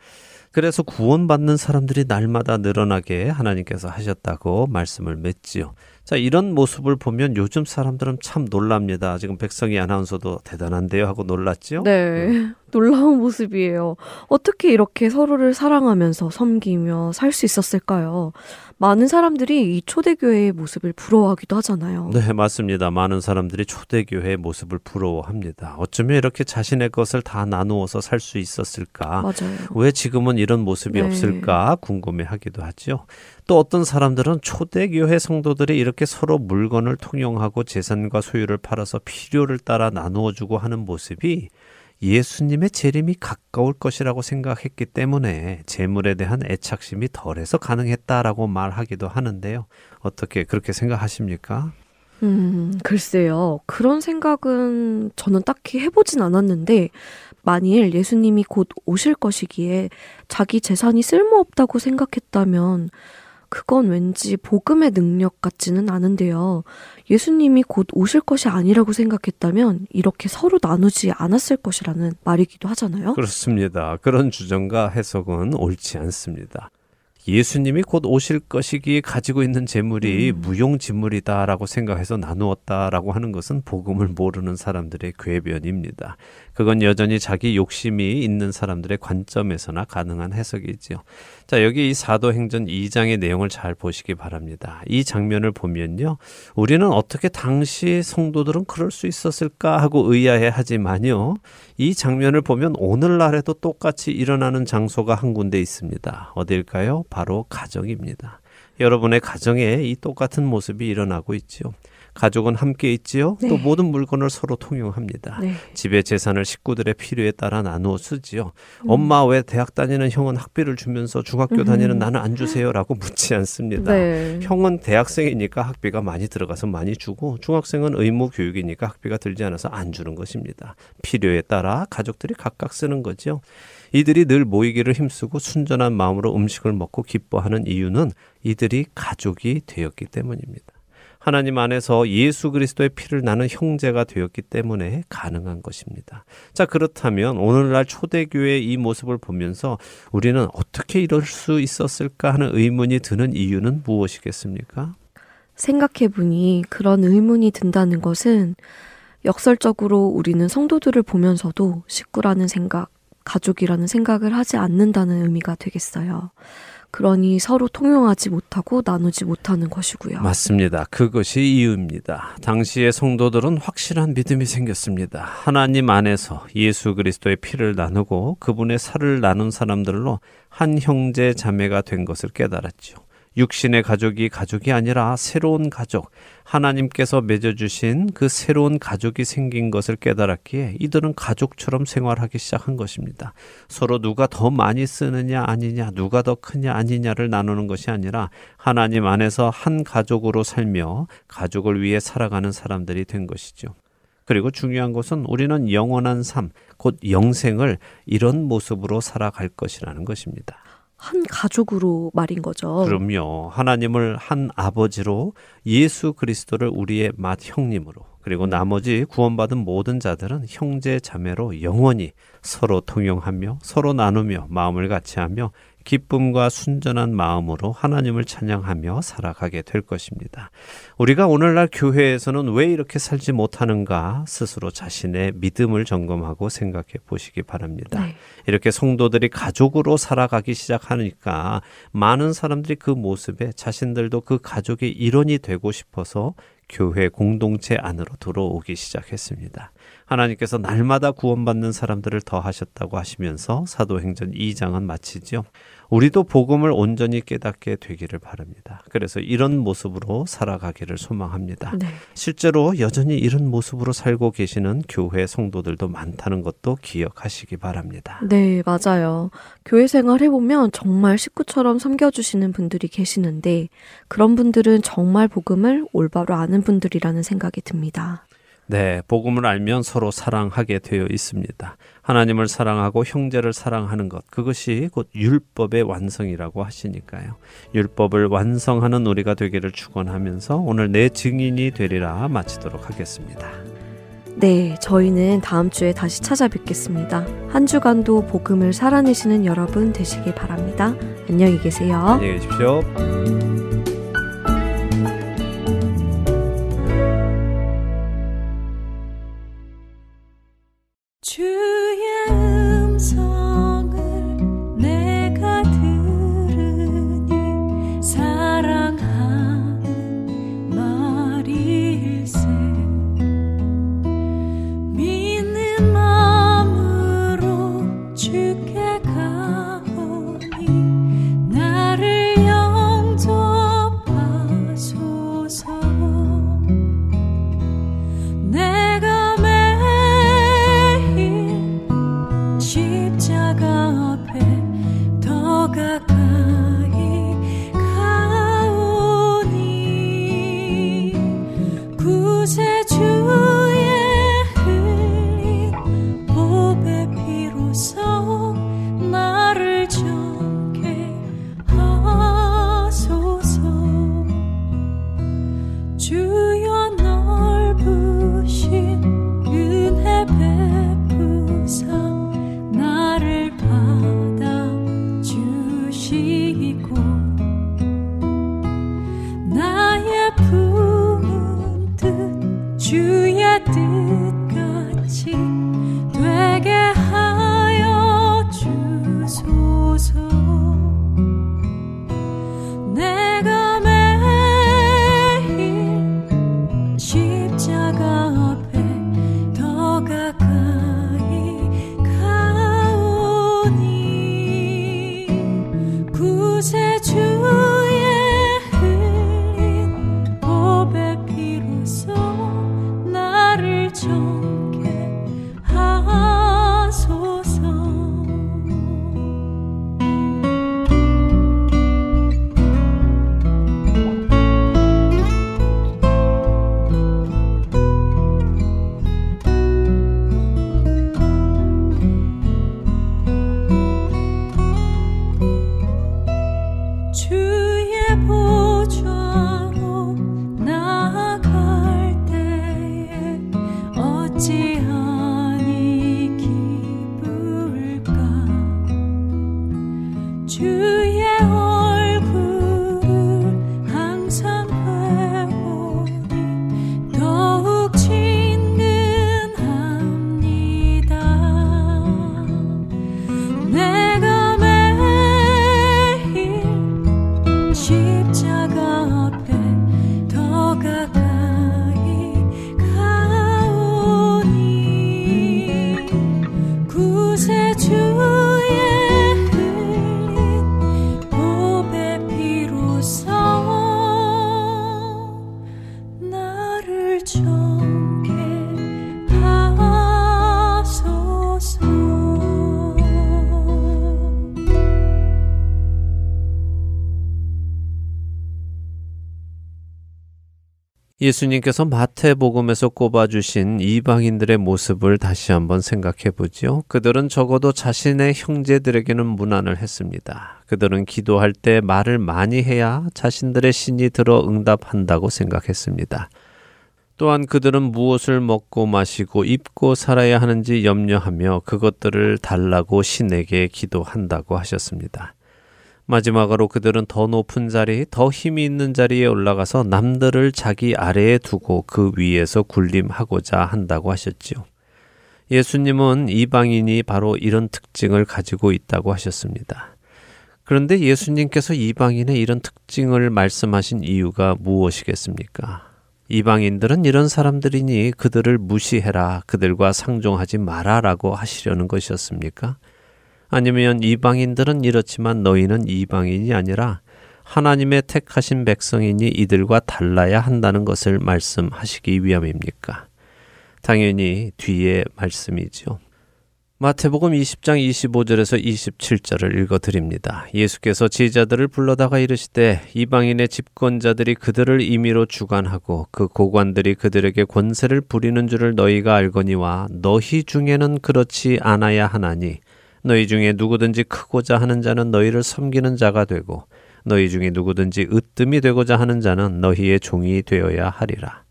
그래서 구원받는 사람들이 날마다 늘어나게 하나님께서 하셨다고 말씀을 맺지요. 자, 이런 모습을 보면 요즘 사람들은 참 놀랍니다. 지금 백성이 아나운서도 대단한데요 하고 놀랐지요? 네. 놀라운 모습이에요. 어떻게 이렇게 서로를 사랑하면서 섬기며 살 수 있었을까요? 많은 사람들이 이 초대교회의 모습을 부러워하기도 하잖아요. 네, 맞습니다. 많은 사람들이 초대교회의 모습을 부러워합니다. 어쩌면 이렇게 자신의 것을 다 나누어서 살 수 있었을까? 맞아요. 왜 지금은 이런 모습이 네. 없을까 궁금해 하기도 하죠. 또 어떤 사람들은 초대교회 성도들이 이렇게 서로 물건을 통용하고 재산과 소유를 팔아서 필요를 따라 나누어 주고 하는 모습이 예수님의 재림이 가까울 것이라고 생각했기 때문에 재물에 대한 애착심이 덜해서 가능했다라고 말하기도 하는데요. 어떻게 그렇게 생각하십니까? 음, 글쎄요. 그런 생각은 저는 딱히 해보진 않았는데, 만일 예수님이 곧 오실 것이기에 자기 재산이 쓸모없다고 생각했다면, 그건 왠지 복음의 능력 같지는 않은데요. 예수님이 곧 오실 것이 아니라고 생각했다면 이렇게 서로 나누지 않았을 것이라는 말이기도 하잖아요. 그렇습니다. 그런 주장과 해석은 옳지 않습니다. 예수님이 곧 오실 것이기에 가지고 있는 재물이 음. 무용지물이다라고 생각해서 나누었다라고 하는 것은 복음을 모르는 사람들의 궤변입니다. 그건 여전히 자기 욕심이 있는 사람들의 관점에서나 가능한 해석이지요. 자, 여기 이 사도행전 2장의 내용을 잘 보시기 바랍니다. 이 장면을 보면요. 우리는 어떻게 당시 성도들은 그럴 수 있었을까 하고 의아해 하지만요. 이 장면을 보면 오늘날에도 똑같이 일어나는 장소가 한 군데 있습니다. 어딜까요? 바로 가정입니다. 여러분의 가정에 이 똑같은 모습이 일어나고 있죠. 가족은 함께 있지요. 네. 또 모든 물건을 서로 통용합니다. 네. 집의 재산을 식구들의 필요에 따라 나누어 쓰지요. 음. 엄마 왜 대학 다니는 형은 학비를 주면서 중학교 음. 다니는 나는 안 주세요라고 묻지 않습니다. 네. 형은 대학생이니까 학비가 많이 들어가서 많이 주고 중학생은 의무 교육이니까 학비가 들지 않아서 안 주는 것입니다. 필요에 따라 가족들이 각각 쓰는 거죠. 이들이 늘 모이기를 힘쓰고 순전한 마음으로 음식을 먹고 기뻐하는 이유는 이들이 가족이 되었기 때문입니다. 하나님 안에서 예수 그리스도의 피를 나는 형제가 되었기 때문에 가능한 것입니다. 자, 그렇다면 오늘날 초대교회의 이 모습을 보면서 우리는 어떻게 이럴 수 있었을까 하는 의문이 드는 이유는 무엇이겠습니까? 생각해 보니 그런 의문이 든다는 것은 역설적으로 우리는 성도들을 보면서도 식구라는 생각, 가족이라는 생각을 하지 않는다는 의미가 되겠어요. 그러니 서로 통용하지 못하고 나누지 못하는 것이고요. 맞습니다. 그것이 이유입니다. 당시의 성도들은 확실한 믿음이 생겼습니다. 하나님 안에서 예수 그리스도의 피를 나누고 그분의 살을 나눈 사람들로 한 형제 자매가 된 것을 깨달았죠. 육신의 가족이 가족이 아니라 새로운 가족, 하나님께서 맺어주신 그 새로운 가족이 생긴 것을 깨달았기에 이들은 가족처럼 생활하기 시작한 것입니다. 서로 누가 더 많이 쓰느냐 아니냐, 누가 더 크냐 아니냐를 나누는 것이 아니라 하나님 안에서 한 가족으로 살며 가족을 위해 살아가는 사람들이 된 것이죠. 그리고 중요한 것은 우리는 영원한 삶, 곧 영생을 이런 모습으로 살아갈 것이라는 것입니다. 한 가족으로 말인 거죠. 그럼요. 하나님을 한 아버지로 예수 그리스도를 우리의 맏 형님으로 그리고 나머지 구원받은 모든 자들은 형제 자매로 영원히 서로 통용하며 서로 나누며 마음을 같이 하며 기쁨과 순전한 마음으로 하나님을 찬양하며 살아가게 될 것입니다. 우리가 오늘날 교회에서는 왜 이렇게 살지 못하는가 스스로 자신의 믿음을 점검하고 생각해 보시기 바랍니다. 네. 이렇게 성도들이 가족으로 살아가기 시작하니까 많은 사람들이 그 모습에 자신들도 그 가족의 일원이 되고 싶어서 교회 공동체 안으로 들어오기 시작했습니다. 하나님께서 날마다 구원받는 사람들을 더하셨다고 하시면서 사도행전 2장은 마치지요. 우리도 복음을 온전히 깨닫게 되기를 바랍니다. 그래서 이런 모습으로 살아가기를 소망합니다. 네. 실제로 여전히 이런 모습으로 살고 계시는 교회 성도들도 많다는 것도 기억하시기 바랍니다. 네, 맞아요. 교회 생활 해보면 정말 식구처럼 섬겨주시는 분들이 계시는데 그런 분들은 정말 복음을 올바로 아는 분들이라는 생각이 듭니다. 네, 복음을 알면 서로 사랑하게 되어 있습니다. 하나님을 사랑하고 형제를 사랑하는 것, 그것이 곧 율법의 완성이라고 하시니까요. 율법을 완성하는 우리가 되기를 축원하면서 오늘 내 증인이 되리라 마치도록 하겠습니다. 네, 저희는 다음 주에 다시 찾아뵙겠습니다. 한 주간도 복음을 살아내시는 여러분 되시길 바랍니다. 안녕히 계세요. 안녕히 계십시오. 나 choose. 예수님께서 마태복음에서 꼽아주신 이방인들의 모습을 다시 한번 생각해 보지요. 그들은 적어도 자신의 형제들에게는 무난을 했습니다. 그들은 기도할 때 말을 많이 해야 자신들의 신이 들어 응답한다고 생각했습니다. 또한 그들은 무엇을 먹고 마시고 입고 살아야 하는지 염려하며 그것들을 달라고 신에게 기도한다고 하셨습니다. 마지막으로 그들은 더 높은 자리, 더 힘이 있는 자리에 올라가서 남들을 자기 아래에 두고 그 위에서 군림하고자 한다고 하셨지요. 예수님은 이방인이 바로 이런 특징을 가지고 있다고 하셨습니다. 그런데 예수님께서 이방인의 이런 특징을 말씀하신 이유가 무엇이겠습니까? 이방인들은 이런 사람들이니 그들을 무시해라, 그들과 상종하지 마라라고 하시려는 것이었습니까? 아니면 이방인들은 이렇지만 너희는 이방인이 아니라 하나님의 택하신 백성이니 이들과 달라야 한다는 것을 말씀하시기 위함입니까? 당연히 뒤에 말씀이지요. 마태복음 20장 25절에서 27절을 읽어 드립니다. 예수께서 제자들을 불러다가 이르시되 이방인의 집권자들이 그들을 임의로 주관하고 그 고관들이 그들에게 권세를 부리는 줄을 너희가 알거니와 너희 중에는 그렇지 않아야 하나니 너희 중에 누구든지 크고자 하는 자는 너희를 섬기는 자가 되고 너희 중에 누구든지 으뜸이 되고자 하는 자는 너희의 종이 되어야 하리라.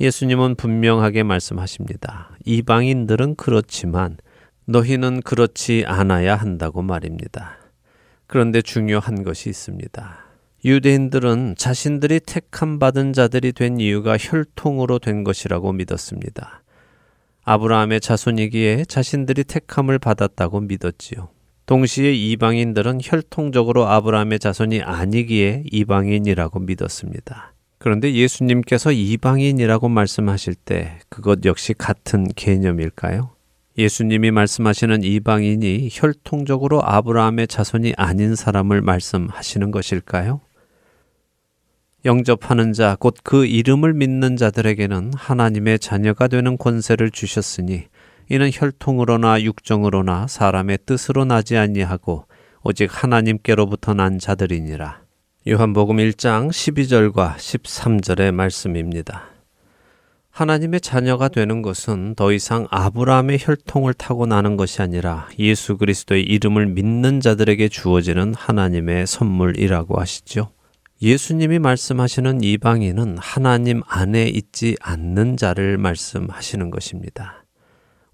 예수님은 분명하게 말씀하십니다. 이방인들은 그렇지만 너희는 그렇지 않아야 한다고 말입니다. 그런데 중요한 것이 있습니다. 유대인들은 자신들이 택함 받은 자들이 된 이유가 혈통으로 된 것이라고 믿었습니다. 아브라함의 자손이기에 자신들이 택함을 받았다고 믿었지요. 동시에 이방인들은 혈통적으로 아브라함의 자손이 아니기에 이방인이라고 믿었습니다. 그런데 예수님께서 이방인이라고 말씀하실 때 그것 역시 같은 개념일까요? 예수님이 말씀하시는 이방인이 혈통적으로 아브라함의 자손이 아닌 사람을 말씀하시는 것일까요? 영접하는 자, 곧 그 이름을 믿는 자들에게는 하나님의 자녀가 되는 권세를 주셨으니 이는 혈통으로나 육정으로나 사람의 뜻으로 나지 아니하고 오직 하나님께로부터 난 자들이니라. 요한복음 1장 12절과 13절의 말씀입니다. 하나님의 자녀가 되는 것은 더 이상 아브라함의 혈통을 타고 나는 것이 아니라 예수 그리스도의 이름을 믿는 자들에게 주어지는 하나님의 선물이라고 하시죠. 예수님이 말씀하시는 이방인은 하나님 안에 있지 않는 자를 말씀하시는 것입니다.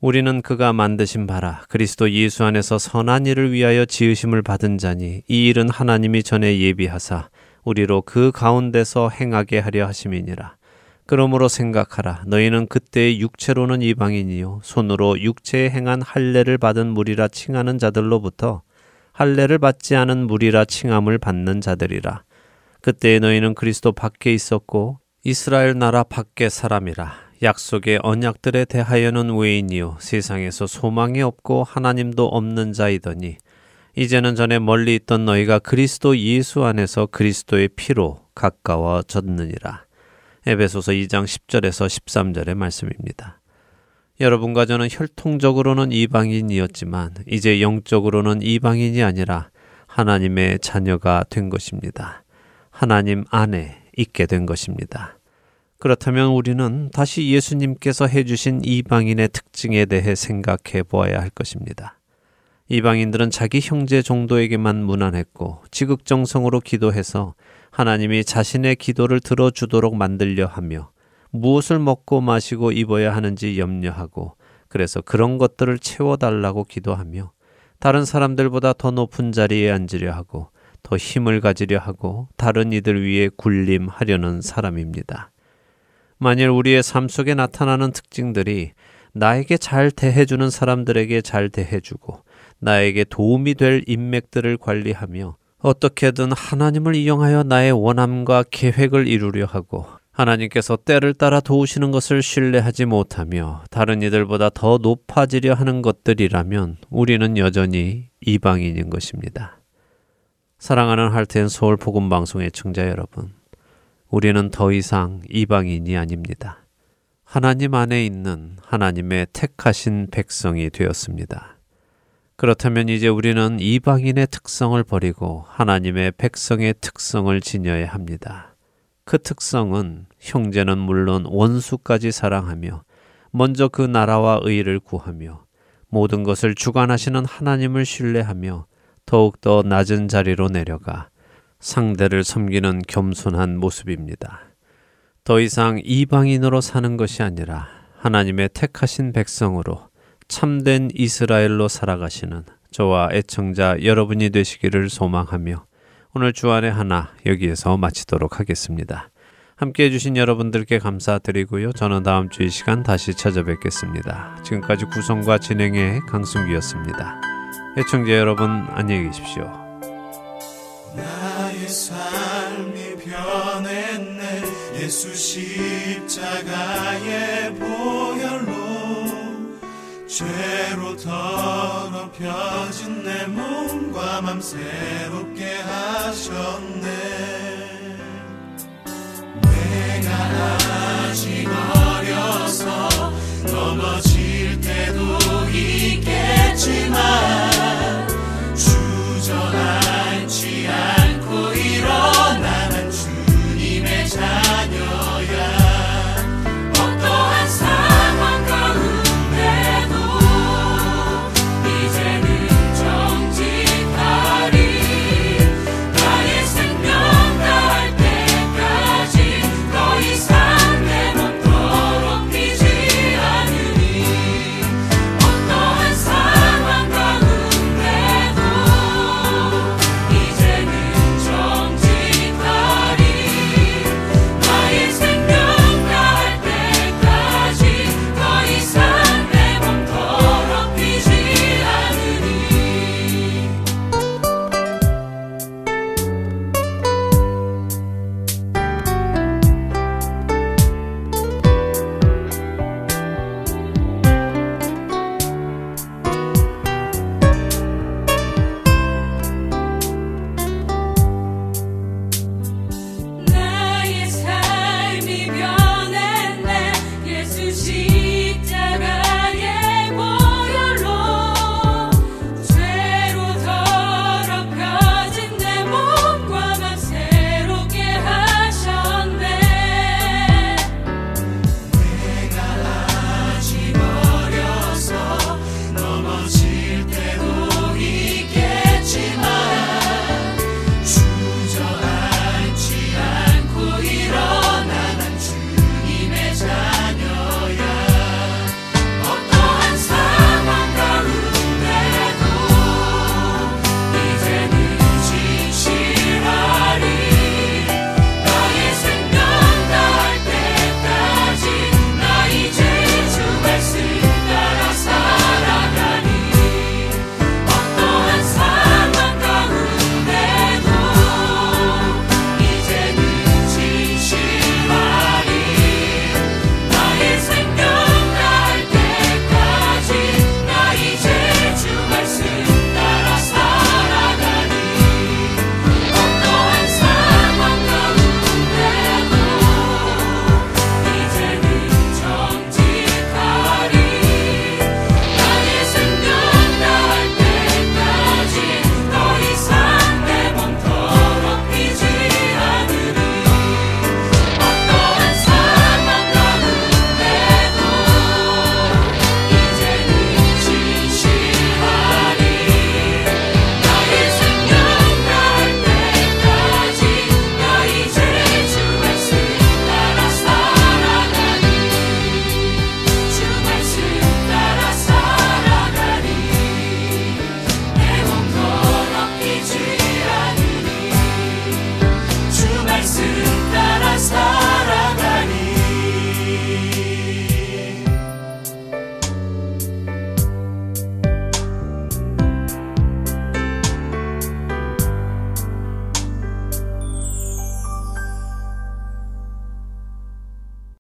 우리는 그가 만드신 바라 그리스도 예수 안에서 선한 일을 위하여 지으심을 받은 자니 이 일은 하나님이 전에 예비하사 우리로 그 가운데서 행하게 하려 하심이니라. 그러므로 생각하라. 너희는 그때의 육체로는 이방인이요 손으로 육체에 행한 할례를 받은 무리라 칭하는 자들로부터 할례를 받지 않은 무리라 칭함을 받는 자들이라. 그때 너희는 그리스도 밖에 있었고 이스라엘 나라 밖의 사람이라. 약속의 언약들에 대하여는 외인이요 세상에서 소망이 없고 하나님도 없는 자이더니 이제는 전에 멀리 있던 너희가 그리스도 예수 안에서 그리스도의 피로 가까워졌느니라. 에베소서 2장 10절에서 13절의 말씀입니다. 여러분과 저는 혈통적으로는 이방인이었지만 이제 영적으로는 이방인이 아니라 하나님의 자녀가 된 것입니다. 하나님 안에 있게 된 것입니다. 그렇다면 우리는 다시 예수님께서 해주신 이방인의 특징에 대해 생각해 보아야 할 것입니다. 이방인들은 자기 형제 정도에게만 무난했고 지극정성으로 기도해서 하나님이 자신의 기도를 들어주도록 만들려 하며 무엇을 먹고 마시고 입어야 하는지 염려하고 그래서 그런 것들을 채워달라고 기도하며 다른 사람들보다 더 높은 자리에 앉으려 하고 더 힘을 가지려 하고 다른 이들 위에 군림하려는 사람입니다. 만일 우리의 삶 속에 나타나는 특징들이 나에게 잘 대해주는 사람들에게 잘 대해주고 나에게 도움이 될 인맥들을 관리하며 어떻게든 하나님을 이용하여 나의 원함과 계획을 이루려 하고 하나님께서 때를 따라 도우시는 것을 신뢰하지 못하며 다른 이들보다 더 높아지려 하는 것들이라면 우리는 여전히 이방인인 것입니다. 사랑하는 할텐 서울 복음 방송의 청자 여러분. 우리는 더 이상 이방인이 아닙니다. 하나님 안에 있는 하나님의 택하신 백성이 되었습니다. 그렇다면 이제 우리는 이방인의 특성을 버리고 하나님의 백성의 특성을 지녀야 합니다. 그 특성은 형제는 물론 원수까지 사랑하며 먼저 그 나라와 의를 구하며 모든 것을 주관하시는 하나님을 신뢰하며 더욱더 낮은 자리로 내려가 상대를 섬기는 겸손한 모습입니다. 더 이상 이방인으로 사는 것이 아니라 하나님의 택하신 백성으로 참된 이스라엘로 살아가시는 저와 애청자 여러분이 되시기를 소망하며 오늘 주안의 하나 여기에서 마치도록 하겠습니다. 함께 해주신 여러분들께 감사드리고요. 저는 다음 주 이 시간 다시 찾아뵙겠습니다. 지금까지 구성과 진행의 강승기였습니다. 애청자 여러분 안녕히 계십시오. 나의 삶이 변했네 예수 십자가의 보혈로 죄로 더럽혀진 내 몸과 맘 새롭게 하셨네 내가 아직 어려서 넘어질 때도 있겠지만